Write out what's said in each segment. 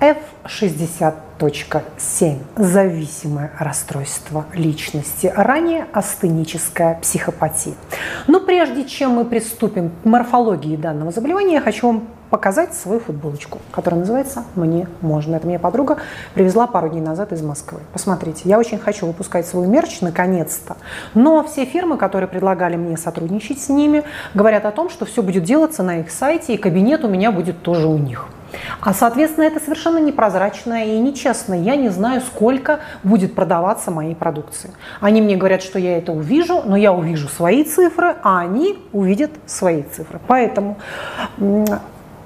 F60.7 – зависимое расстройство личности, ранее астеническая психопатия. Но прежде чем мы приступим к морфологии данного заболевания, я хочу вам показать свою футболочку, которая называется «Мне можно». Это мне подруга привезла пару дней назад из Москвы. Посмотрите, я очень хочу выпускать свой мерч, наконец-то. Но все фирмы, которые предлагали мне сотрудничать с ними, говорят о том, что все будет делаться на их сайте, и кабинет у меня будет тоже у них. А, соответственно, это совершенно непрозрачно и нечестно. Я не знаю, сколько будет продаваться моей продукции. Они мне говорят, что я это увижу, но я увижу свои цифры, а они увидят свои цифры. Поэтому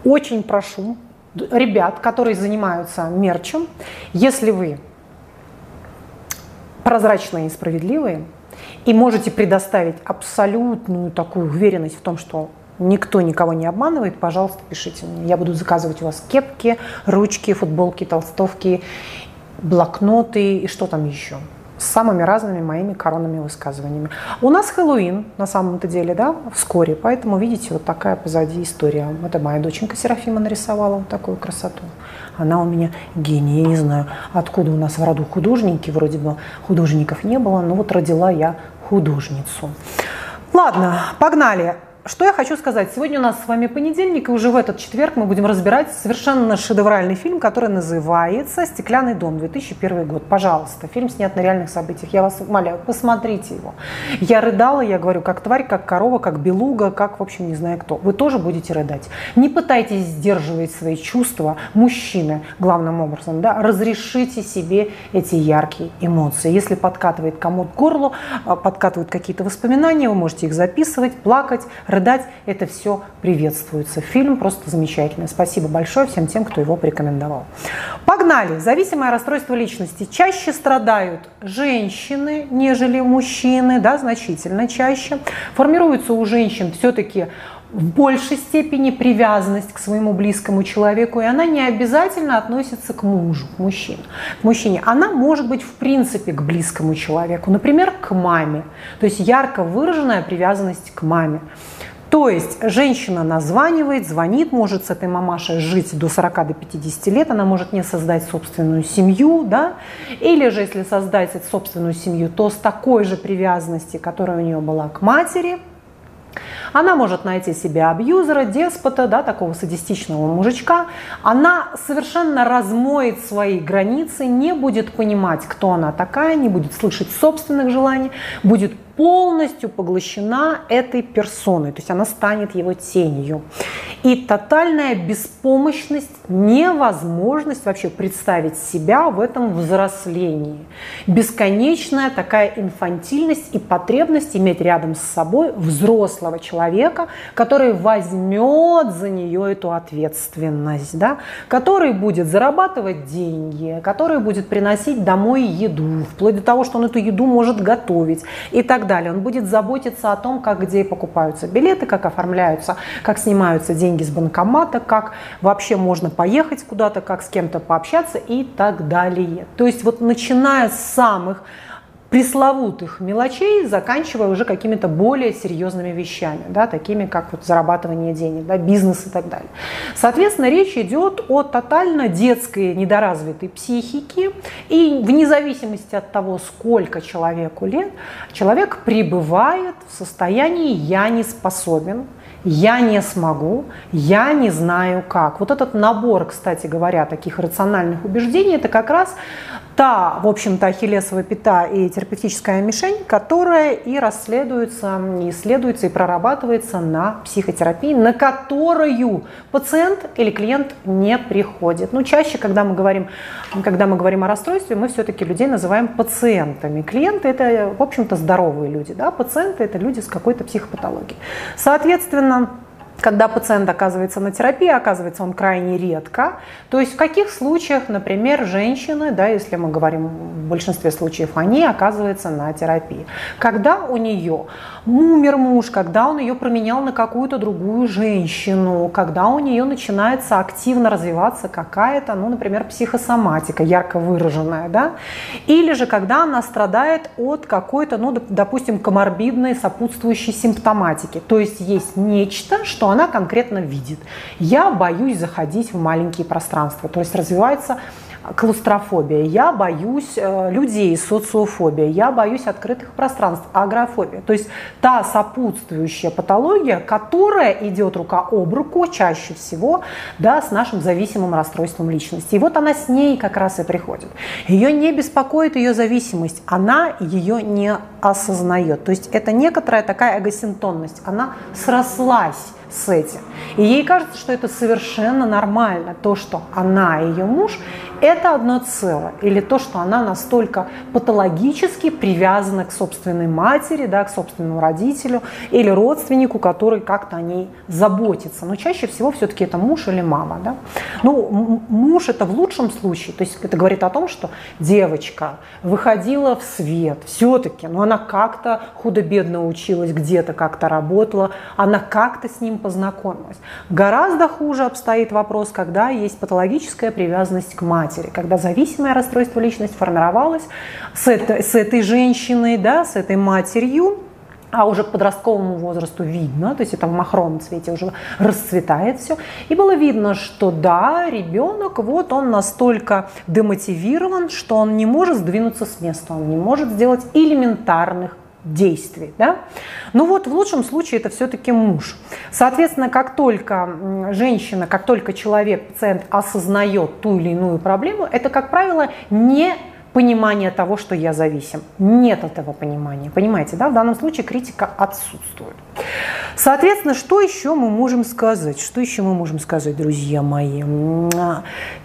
очень прошу ребят, которые занимаются мерчем, если вы прозрачные и справедливые, и можете предоставить абсолютную такую уверенность в том, что никто никого не обманывает, пожалуйста, пишите мне. Я буду заказывать у вас кепки, ручки, футболки, толстовки, блокноты и что там еще с самыми разными моими коронными высказываниями. У нас Хэллоуин, на самом-то деле, да, вскоре, поэтому, видите, вот такая позади история. Это моя доченька Серафима нарисовала вот такую красоту. Она у меня гений, я не знаю, откуда у нас в роду художники, вроде бы художников не было, но вот родила я художницу. Ладно, погнали. Что я хочу сказать? Сегодня у нас с вами понедельник, и уже в этот четверг мы будем разбирать совершенно шедевральный фильм, который называется «Стеклянный дом», 2001 год. Пожалуйста, фильм снят на реальных событиях. Я вас умоляю, посмотрите его. Я рыдала, я говорю, как тварь, как корова, как белуга, как, в общем, не знаю кто. Вы тоже будете рыдать. Не пытайтесь сдерживать свои чувства, мужчины, главным образом, да, разрешите себе эти яркие эмоции. Если подкатывает комод к горлу, а, подкатывают какие-то воспоминания, вы можете их записывать, плакать, это все приветствуется. Фильм просто замечательный. Спасибо большое всем тем, кто его порекомендовал. Погнали! Зависимое расстройство личности. Чаще страдают женщины, нежели мужчины, да, значительно чаще. Формируется у женщин все-таки в большей степени привязанность к своему близкому человеку, и она не обязательно относится к мужу, к мужчине. К мужчине. Она может быть в принципе к близкому человеку, например, к маме. То есть ярко выраженная привязанность к маме. То есть женщина названивает, звонит, может с этой мамашей жить до 40 до 50 лет, она может не создать собственную семью, да, или же если создать собственную семью, то с такой же привязанности, которая у нее была к матери, она может найти себе абьюзера, деспота, да, такого садистичного мужичка. Она совершенно размоет свои границы, не будет понимать, кто она такая, не будет слышать собственных желаний, будет полностью поглощена этой персоной, то есть она станет его тенью. И тотальная беспомощность, невозможность вообще представить себя в этом взрослении. Бесконечная такая инфантильность и потребность иметь рядом с собой взрослого человека, который возьмет за нее эту ответственность, да? который будет зарабатывать деньги, который будет приносить домой еду, вплоть до того, что он эту еду может готовить и так далее. Он будет заботиться о том, как где покупаются билеты, как оформляются, как снимаются деньги с банкомата, как вообще можно поехать куда-то, как с кем-то пообщаться и так далее. То есть вот начиная с самых пресловутых мелочей, заканчивая уже какими-то более серьезными вещами, да, такими как вот зарабатывание денег, да, бизнес и так далее. Соответственно, речь идет о тотально детской недоразвитой психике, и вне зависимости от того, сколько человеку лет, человек пребывает в состоянии «я не способен», я не смогу, я не знаю как. Вот этот набор, кстати говоря, таких рациональных убеждений, это как раз та, в общем-то, ахиллесовая пята и терапевтическая мишень, которая и расследуется, и исследуется, и прорабатывается на психотерапии, на которую пациент или клиент не приходит. Ну, чаще, когда мы говорим, когда мы говорим о расстройстве, мы все-таки людей называем пациентами. Клиенты – это, в общем-то, здоровые люди, да? пациенты – это люди с какой-то психопатологией. Соответственно, когда пациент оказывается на терапии, оказывается он крайне редко. То есть в каких случаях, например, женщины, да, если мы говорим в большинстве случаев, они оказываются на терапии. Когда у нее умер муж, когда он ее променял на какую-то другую женщину, когда у нее начинается активно развиваться какая-то, ну, например, психосоматика ярко выраженная, да, или же когда она страдает от какой-то, ну, допустим, коморбидной сопутствующей симптоматики. То есть есть нечто, что она конкретно видит. Я боюсь заходить в маленькие пространства, то есть развивается клаустрофобия, я боюсь э, людей, социофобия, я боюсь открытых пространств, агрофобия. То есть та сопутствующая патология, которая идет рука об руку чаще всего да, с нашим зависимым расстройством личности. И вот она с ней как раз и приходит. Ее не беспокоит ее зависимость, она ее не осознает. То есть это некоторая такая эгосинтонность, она срослась с этим. И ей кажется, что это совершенно нормально, то, что она и ее муж это одно целое. Или то, что она настолько патологически привязана к собственной матери, да, к собственному родителю или родственнику, который как-то о ней заботится. Но чаще всего все-таки это муж или мама. Да? Ну, муж это в лучшем случае, то есть это говорит о том, что девочка выходила в свет все-таки, но она как-то худо-бедно училась, где-то как-то работала, она как-то с ним познакомилась. Гораздо хуже обстоит вопрос, когда есть патологическая привязанность к матери когда зависимое расстройство личности формировалось с этой, с этой женщиной, да, с этой матерью, а уже к подростковому возрасту видно, то есть это в махровом цвете уже расцветает все. И было видно, что да, ребенок, вот он настолько демотивирован, что он не может сдвинуться с места, он не может сделать элементарных действий. Да? Ну вот в лучшем случае это все-таки муж. Соответственно, как только женщина, как только человек, пациент осознает ту или иную проблему, это, как правило, не понимание того, что я зависим. Нет этого понимания. Понимаете, да? В данном случае критика отсутствует. Соответственно, что еще мы можем сказать? Что еще мы можем сказать, друзья мои?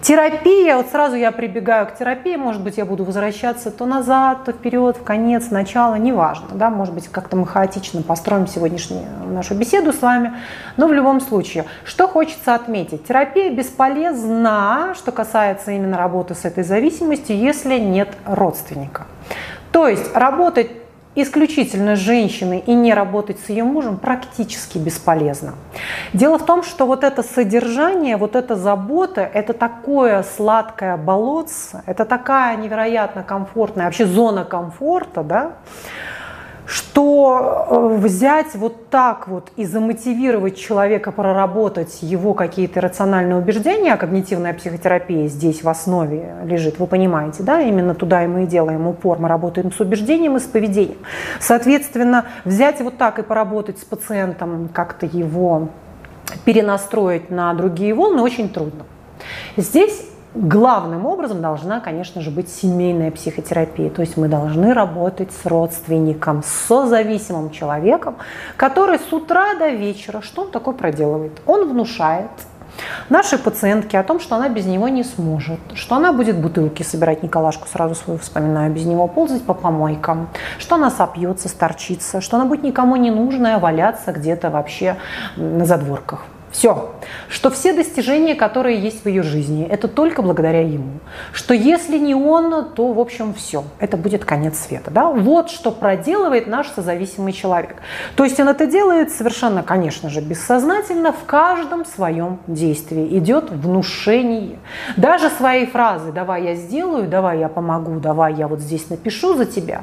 Терапия, вот сразу я прибегаю к терапии, может быть, я буду возвращаться то назад, то вперед, в конец, в начало, неважно, да, может быть, как-то мы хаотично построим сегодняшнюю нашу беседу с вами, но в любом случае, что хочется отметить? Терапия бесполезна, что касается именно работы с этой зависимостью, если нет родственника. То есть работать исключительно с женщиной и не работать с ее мужем практически бесполезно. Дело в том, что вот это содержание, вот эта забота, это такое сладкое болотце, это такая невероятно комфортная, вообще зона комфорта, да, что э, взять вот так вот и замотивировать человека проработать его какие-то рациональные убеждения, а когнитивная психотерапия здесь в основе лежит, вы понимаете, да, именно туда и мы и делаем упор, мы работаем с убеждением и с поведением. Соответственно, взять вот так и поработать с пациентом, как-то его перенастроить на другие волны очень трудно. Здесь главным образом должна, конечно же, быть семейная психотерапия. То есть мы должны работать с родственником, с созависимым человеком, который с утра до вечера, что он такое проделывает? Он внушает нашей пациентке о том, что она без него не сможет, что она будет бутылки собирать, Николашку сразу свою вспоминаю, без него ползать по помойкам, что она сопьется, сторчится, что она будет никому не нужная валяться где-то вообще на задворках. Все. Что все достижения, которые есть в ее жизни, это только благодаря ему. Что если не он, то, в общем, все. Это будет конец света. Да? Вот что проделывает наш созависимый человек. То есть он это делает совершенно, конечно же, бессознательно в каждом своем действии. Идет внушение. Даже свои фразы «давай я сделаю», «давай я помогу», «давай я вот здесь напишу за тебя»,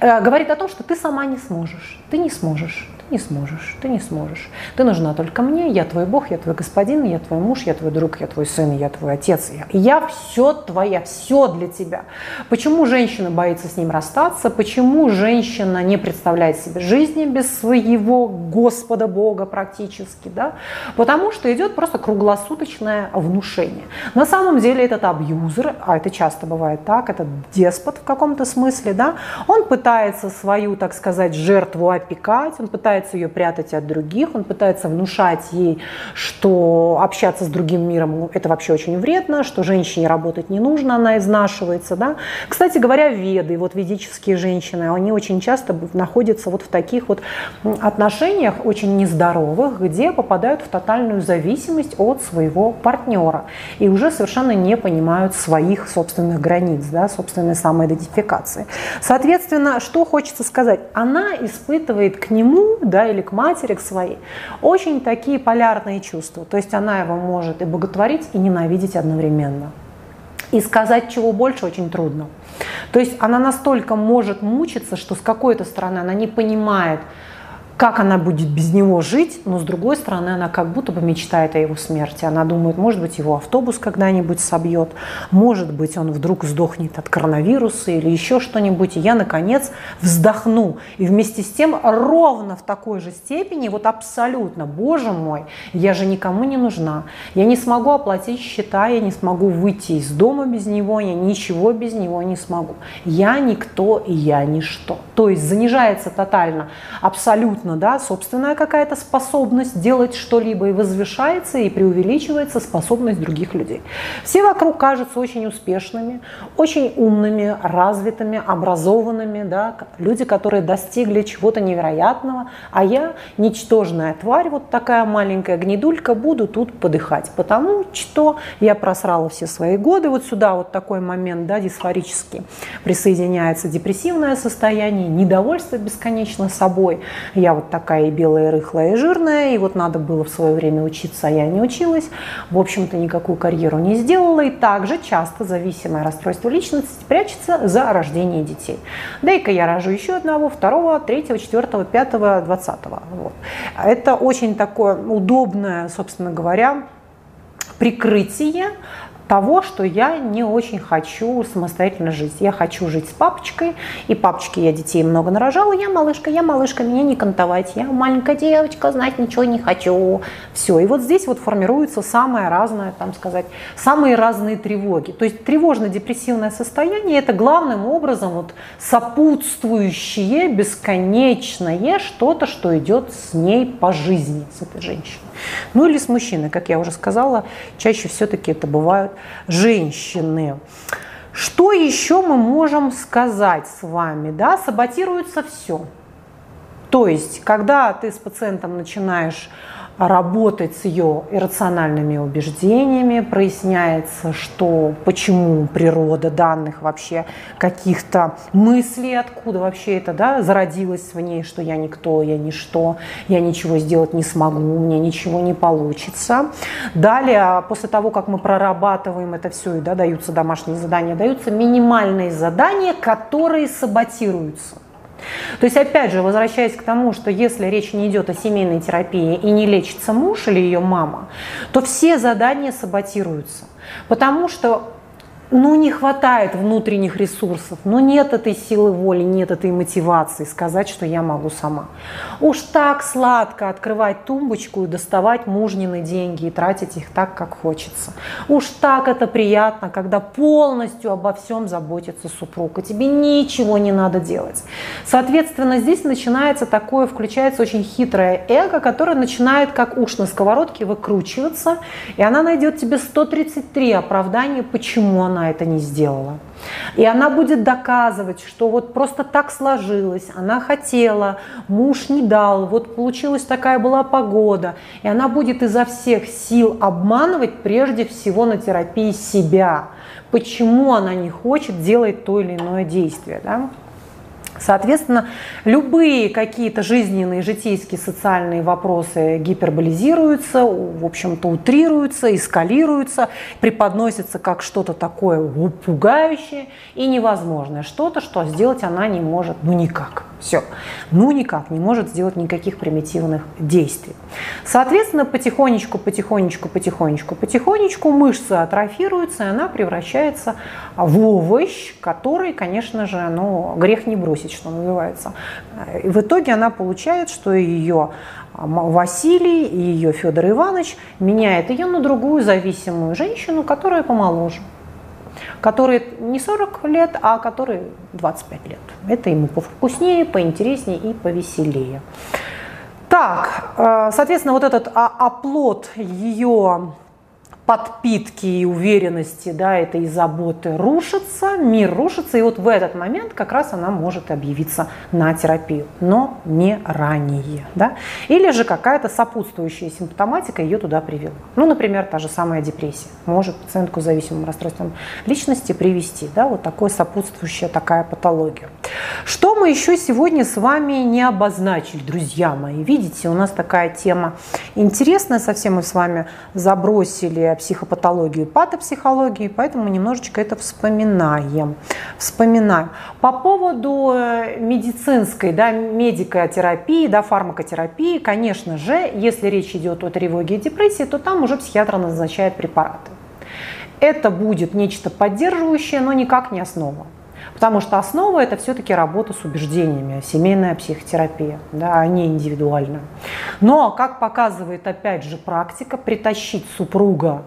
э, говорит о том, что ты сама не сможешь. Ты не сможешь не сможешь, ты не сможешь. Ты нужна только мне, я твой Бог, я твой господин, я твой муж, я твой друг, я твой сын, я твой отец. Я, я все твоя, все для тебя. Почему женщина боится с ним расстаться? Почему женщина не представляет себе жизни без своего Господа Бога практически? Да? Потому что идет просто круглосуточное внушение. На самом деле этот абьюзер, а это часто бывает так, это деспот в каком-то смысле, да, он пытается свою, так сказать, жертву опекать, он пытается пытается ее прятать от других, он пытается внушать ей, что общаться с другим миром ну, это вообще очень вредно, что женщине работать не нужно, она изнашивается. Да? Кстати говоря, веды, вот ведические женщины, они очень часто находятся вот в таких вот отношениях очень нездоровых, где попадают в тотальную зависимость от своего партнера и уже совершенно не понимают своих собственных границ, да, собственной самоидентификации. Соответственно, что хочется сказать? Она испытывает к нему да, или к матери, к своей, очень такие полярные чувства. То есть она его может и боготворить, и ненавидеть одновременно. И сказать чего больше очень трудно. То есть она настолько может мучиться, что с какой-то стороны она не понимает, как она будет без него жить, но с другой стороны она как будто бы мечтает о его смерти. Она думает, может быть, его автобус когда-нибудь собьет, может быть, он вдруг сдохнет от коронавируса или еще что-нибудь, и я, наконец, вздохну. И вместе с тем ровно в такой же степени, вот абсолютно, боже мой, я же никому не нужна. Я не смогу оплатить счета, я не смогу выйти из дома без него, я ничего без него не смогу. Я никто и я ничто. То есть занижается тотально абсолютно абсолютно, да, собственная какая-то способность делать что-либо и возвышается и преувеличивается способность других людей. Все вокруг кажутся очень успешными, очень умными, развитыми, образованными, да, люди, которые достигли чего-то невероятного, а я, ничтожная тварь, вот такая маленькая гнедулька, буду тут подыхать, потому что я просрала все свои годы, вот сюда вот такой момент, да, дисфорический, присоединяется депрессивное состояние, недовольство бесконечно собой, я вот такая и белая, и рыхлая, и жирная, и вот надо было в свое время учиться, а я не училась, в общем-то никакую карьеру не сделала, и также часто зависимое расстройство личности прячется за рождение детей. Дай-ка я рожу еще одного, второго, третьего, четвертого, пятого, двадцатого. Вот. Это очень такое удобное, собственно говоря, прикрытие того, что я не очень хочу самостоятельно жить. Я хочу жить с папочкой, и папочке я детей много нарожала. Я малышка, я малышка, меня не кантовать. Я маленькая девочка, знать ничего не хочу. Все. И вот здесь вот формируется самое разное, там сказать, самые разные тревоги. То есть тревожно-депрессивное состояние – это главным образом вот сопутствующее, бесконечное что-то, что идет с ней по жизни, с этой женщиной. Ну или с мужчиной, как я уже сказала, чаще все-таки это бывают женщины. Что еще мы можем сказать с вами? Да, саботируется все. То есть, когда ты с пациентом начинаешь работать с ее иррациональными убеждениями, проясняется, что почему природа данных вообще каких-то мыслей, откуда вообще это да, зародилось в ней, что я никто, я ничто, я ничего сделать не смогу, мне ничего не получится. Далее, после того, как мы прорабатываем это все, и да, даются домашние задания, даются минимальные задания, которые саботируются. То есть, опять же, возвращаясь к тому, что если речь не идет о семейной терапии и не лечится муж или ее мама, то все задания саботируются. Потому что ну, не хватает внутренних ресурсов, ну, нет этой силы воли, нет этой мотивации сказать, что я могу сама. Уж так сладко открывать тумбочку и доставать мужнины деньги и тратить их так, как хочется. Уж так это приятно, когда полностью обо всем заботится супруг, и тебе ничего не надо делать. Соответственно, здесь начинается такое, включается очень хитрое эго, которое начинает как уж на сковородке выкручиваться, и она найдет тебе 133 оправдания, почему она она это не сделала. И она будет доказывать, что вот просто так сложилось, она хотела, муж не дал, вот получилась такая была погода. И она будет изо всех сил обманывать прежде всего на терапии себя. Почему она не хочет делать то или иное действие. Да? Соответственно, любые какие-то жизненные, житейские, социальные вопросы гиперболизируются, в общем-то, утрируются, эскалируются, преподносятся как что-то такое пугающее и невозможное, что-то, что сделать она не может, ну никак. Все. Ну никак, не может сделать никаких примитивных действий. Соответственно, потихонечку, потихонечку, потихонечку, потихонечку мышцы атрофируются, и она превращается в овощ, который, конечно же, ну, грех не бросить, что называется. И в итоге она получает, что ее Василий и ее Федор Иванович меняет ее на другую зависимую женщину, которая помоложе которые не 40 лет, а которые 25 лет. Это ему повкуснее, поинтереснее и повеселее. Так, э, соответственно, вот этот оплот ее подпитки и уверенности, да, этой заботы рушится, мир рушится, и вот в этот момент как раз она может объявиться на терапию, но не ранее, да. Или же какая-то сопутствующая симптоматика ее туда привела. Ну, например, та же самая депрессия может пациентку с зависимым расстройством личности привести, да, вот такой сопутствующая такая патология. Что мы еще сегодня с вами не обозначили, друзья мои? Видите, у нас такая тема интересная совсем, мы с вами забросили психопатологию, патопсихологию, поэтому немножечко это вспоминаем. Вспоминаем. По поводу э, медицинской, да, медикотерапии, да, фармакотерапии, конечно же, если речь идет о тревоге и депрессии, то там уже психиатр назначает препараты. Это будет нечто поддерживающее, но никак не основа. Потому что основа – это все-таки работа с убеждениями, семейная психотерапия, да, а не индивидуальная. Но, как показывает опять же практика, притащить супруга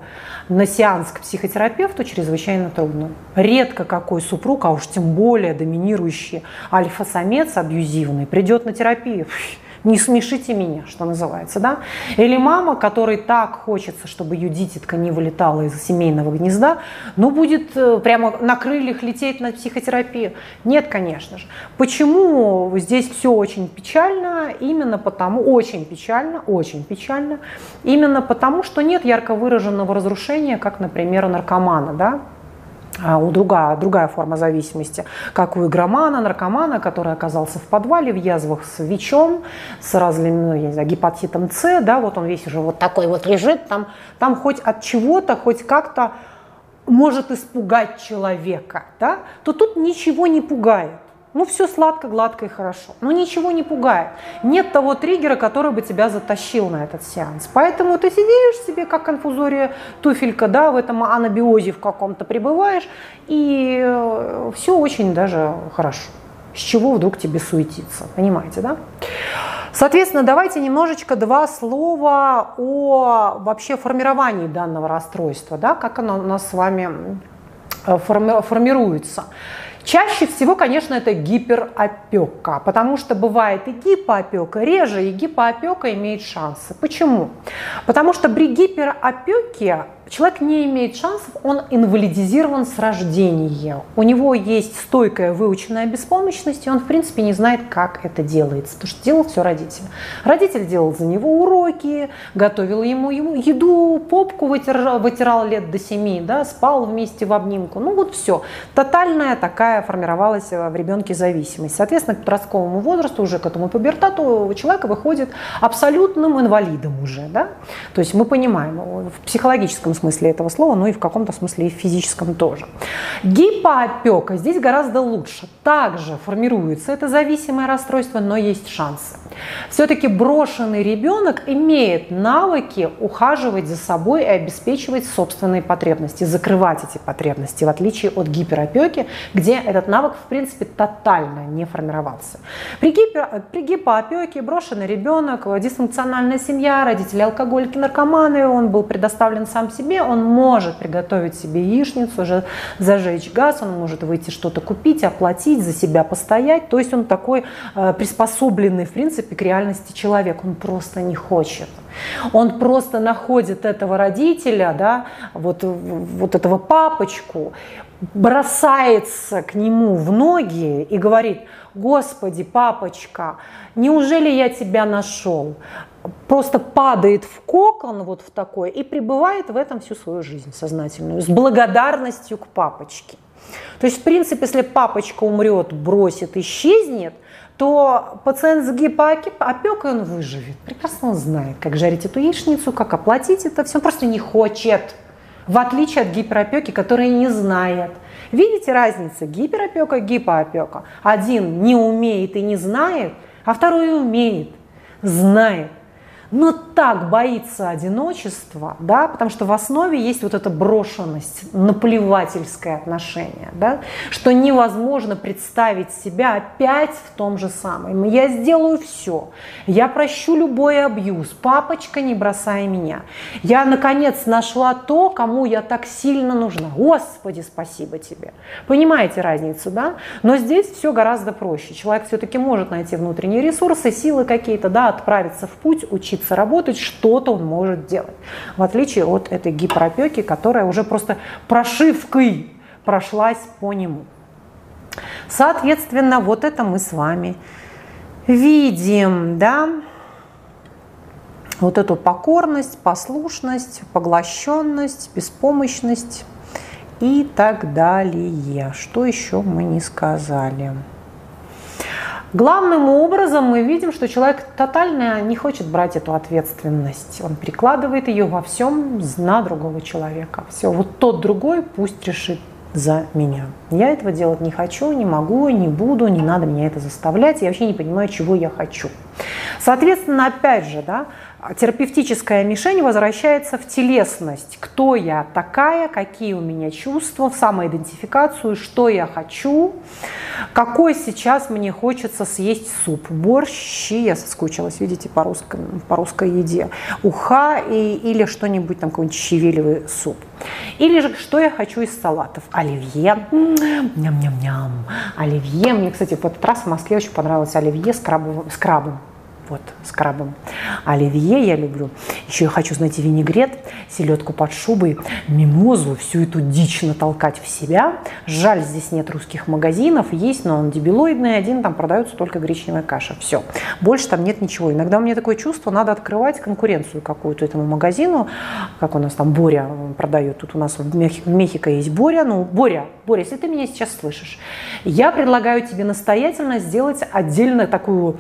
на сеанс к психотерапевту чрезвычайно трудно. Редко какой супруг, а уж тем более доминирующий альфа-самец абьюзивный, придет на терапию не смешите меня, что называется, да? Или мама, которой так хочется, чтобы ее дитятка не вылетала из семейного гнезда, ну, будет э, прямо на крыльях лететь на психотерапию. Нет, конечно же. Почему здесь все очень печально? Именно потому, очень печально, очень печально, именно потому, что нет ярко выраженного разрушения, как, например, наркомана, да? А у другая, другая форма зависимости, как у игромана, наркомана, который оказался в подвале в язвах с ВИЧом, с разными, ну, я не знаю, гепатитом С, да, вот он весь уже вот такой вот лежит, там, там хоть от чего-то, хоть как-то может испугать человека, да, то тут ничего не пугает. Ну, все сладко, гладко и хорошо. Но ничего не пугает. Нет того триггера, который бы тебя затащил на этот сеанс. Поэтому ты сидишь себе, как конфузория туфелька, да, в этом анабиозе в каком-то пребываешь, и э, все очень даже хорошо. С чего вдруг тебе суетиться, понимаете, да? Соответственно, давайте немножечко два слова о вообще формировании данного расстройства, да, как оно у нас с вами э, формируется. Чаще всего, конечно, это гиперопека, потому что бывает и гипоопека, реже и гипоопека имеет шансы. Почему? Потому что при гиперопеке человек не имеет шансов, он инвалидизирован с рождения. У него есть стойкая выученная беспомощность, и он, в принципе, не знает, как это делается, потому что делал все родитель. Родитель делал за него уроки, готовил ему, ему еду, попку вытирал, вытирал лет до семи, да, спал вместе в обнимку. Ну вот все. Тотальная такая формировалась в ребенке зависимость. Соответственно, к подростковому возрасту, уже к этому пубертату, у человека выходит абсолютным инвалидом уже. Да? То есть мы понимаем, в психологическом смысле этого слова, но и в каком-то смысле и в физическом тоже. Гипоопека здесь гораздо лучше. Также формируется это зависимое расстройство, но есть шансы. Все-таки брошенный ребенок имеет навыки ухаживать за собой и обеспечивать собственные потребности, закрывать эти потребности, в отличие от гиперопеки, где этот навык, в принципе, тотально не формировался. При, гипер, при гипоопеке брошенный ребенок, дисфункциональная семья, родители алкоголики, наркоманы, он был предоставлен сам себе, себе, он может приготовить себе яичницу, уже зажечь газ, он может выйти что-то купить, оплатить, за себя постоять. То есть он такой э, приспособленный, в принципе, к реальности человек. Он просто не хочет. Он просто находит этого родителя, да, вот, вот этого папочку, бросается к нему в ноги и говорит, Господи, папочка, неужели я тебя нашел? Просто падает в кокон вот в такой и пребывает в этом всю свою жизнь сознательную, с благодарностью к папочке. То есть, в принципе, если папочка умрет, бросит, исчезнет, то пациент с гипоопекой он выживет. Прекрасно он знает, как жарить эту яичницу, как оплатить это все. Он просто не хочет. В отличие от гиперопеки, которая не знает. Видите разницу? Гиперопека, гипоопека. Один не умеет и не знает, а второй умеет, знает но так боится одиночества, да, потому что в основе есть вот эта брошенность, наплевательское отношение, да, что невозможно представить себя опять в том же самом. Я сделаю все, я прощу любой абьюз, папочка, не бросай меня. Я, наконец, нашла то, кому я так сильно нужна. Господи, спасибо тебе. Понимаете разницу, да? Но здесь все гораздо проще. Человек все-таки может найти внутренние ресурсы, силы какие-то, да, отправиться в путь, учиться учиться работать, что-то он может делать. В отличие от этой гиперопеки, которая уже просто прошивкой прошлась по нему. Соответственно, вот это мы с вами видим, да, вот эту покорность, послушность, поглощенность, беспомощность и так далее. Что еще мы не сказали? Главным образом мы видим, что человек тотально не хочет брать эту ответственность. Он перекладывает ее во всем на другого человека. Все, вот тот другой пусть решит за меня. Я этого делать не хочу, не могу, не буду, не надо меня это заставлять. Я вообще не понимаю, чего я хочу. Соответственно, опять же, да, терапевтическая мишень возвращается в телесность. Кто я такая, какие у меня чувства, в самоидентификацию, что я хочу, какой сейчас мне хочется съесть суп. Борщ, я соскучилась, видите, по, русской, по русской еде. Уха и, или что-нибудь там, какой-нибудь щавелевый суп. Или же, что я хочу из салатов. Оливье. Ням-ням-ням. Оливье. Мне, кстати, в этот раз в Москве очень понравилось оливье с крабовым, с крабом вот, с крабом. Оливье я люблю. Еще я хочу, знаете, винегрет, селедку под шубой, мимозу, всю эту дичь натолкать в себя. Жаль, здесь нет русских магазинов. Есть, но он дебилоидный один, там продается только гречневая каша. Все. Больше там нет ничего. Иногда у меня такое чувство, надо открывать конкуренцию какую-то этому магазину. Как у нас там Боря продает. Тут у нас в Мехико есть Боря. Ну, Боря, Боря, если ты меня сейчас слышишь, я предлагаю тебе настоятельно сделать отдельно такую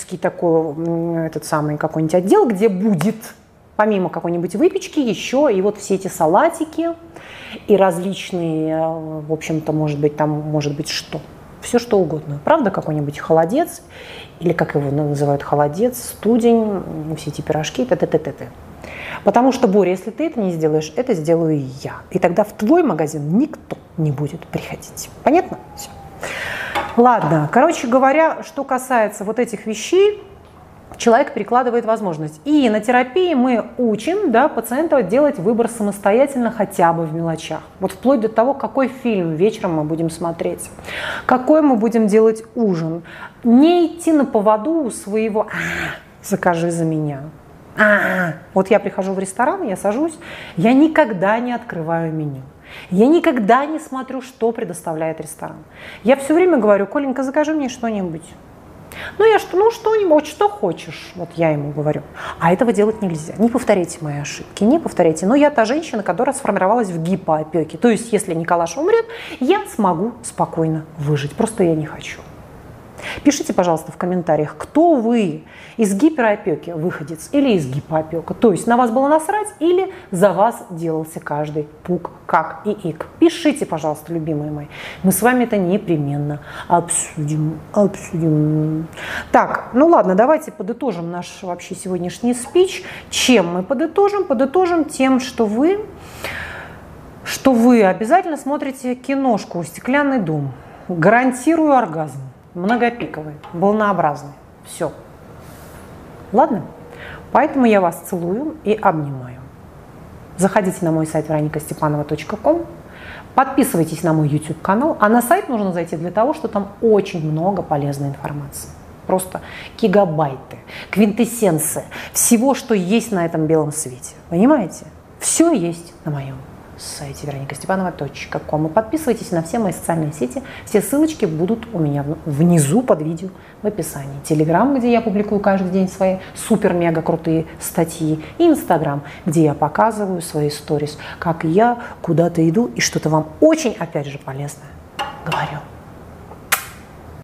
гастрономический такой, этот самый какой-нибудь отдел, где будет помимо какой-нибудь выпечки еще и вот все эти салатики и различные, в общем-то, может быть, там может быть что? Все что угодно. Правда, какой-нибудь холодец, или как его называют, холодец, студень, все эти пирожки, т-т-т-т. Потому что, Боря, если ты это не сделаешь, это сделаю я. И тогда в твой магазин никто не будет приходить. Понятно? Все. Ладно, короче говоря, что касается вот этих вещей, человек перекладывает возможность. И на терапии мы учим да, пациента делать выбор самостоятельно хотя бы в мелочах. Вот вплоть до того, какой фильм вечером мы будем смотреть, какой мы будем делать ужин. Не идти на поводу у своего «А, «закажи за меня». А, вот я прихожу в ресторан, я сажусь, я никогда не открываю меню. Я никогда не смотрю, что предоставляет ресторан. Я все время говорю, Коленька, закажи мне что-нибудь. Ну, я что, ну, что-нибудь, что хочешь, вот я ему говорю. А этого делать нельзя. Не повторяйте мои ошибки, не повторяйте. Но я та женщина, которая сформировалась в гипоопеке. То есть, если Николаш умрет, я смогу спокойно выжить. Просто я не хочу. Пишите, пожалуйста, в комментариях, кто вы из гиперопеки выходец или из гипоопека. То есть на вас было насрать или за вас делался каждый пук, как и ик. Пишите, пожалуйста, любимые мои. Мы с вами это непременно обсудим. обсудим. Так, ну ладно, давайте подытожим наш вообще сегодняшний спич. Чем мы подытожим? Подытожим тем, что вы что вы обязательно смотрите киношку «Стеклянный дом». Гарантирую оргазм многопиковый, волнообразный. Все. Ладно? Поэтому я вас целую и обнимаю. Заходите на мой сайт вероникастепанова.ком, подписывайтесь на мой YouTube канал, а на сайт нужно зайти для того, что там очень много полезной информации. Просто гигабайты, квинтэссенция всего, что есть на этом белом свете. Понимаете? Все есть на моем сайте вероникастепанова.ком. И подписывайтесь на все мои социальные сети. Все ссылочки будут у меня внизу под видео в описании. Телеграм, где я публикую каждый день свои супер-мега крутые статьи. И Инстаграм, где я показываю свои сторис, как я куда-то иду и что-то вам очень, опять же, полезное говорю.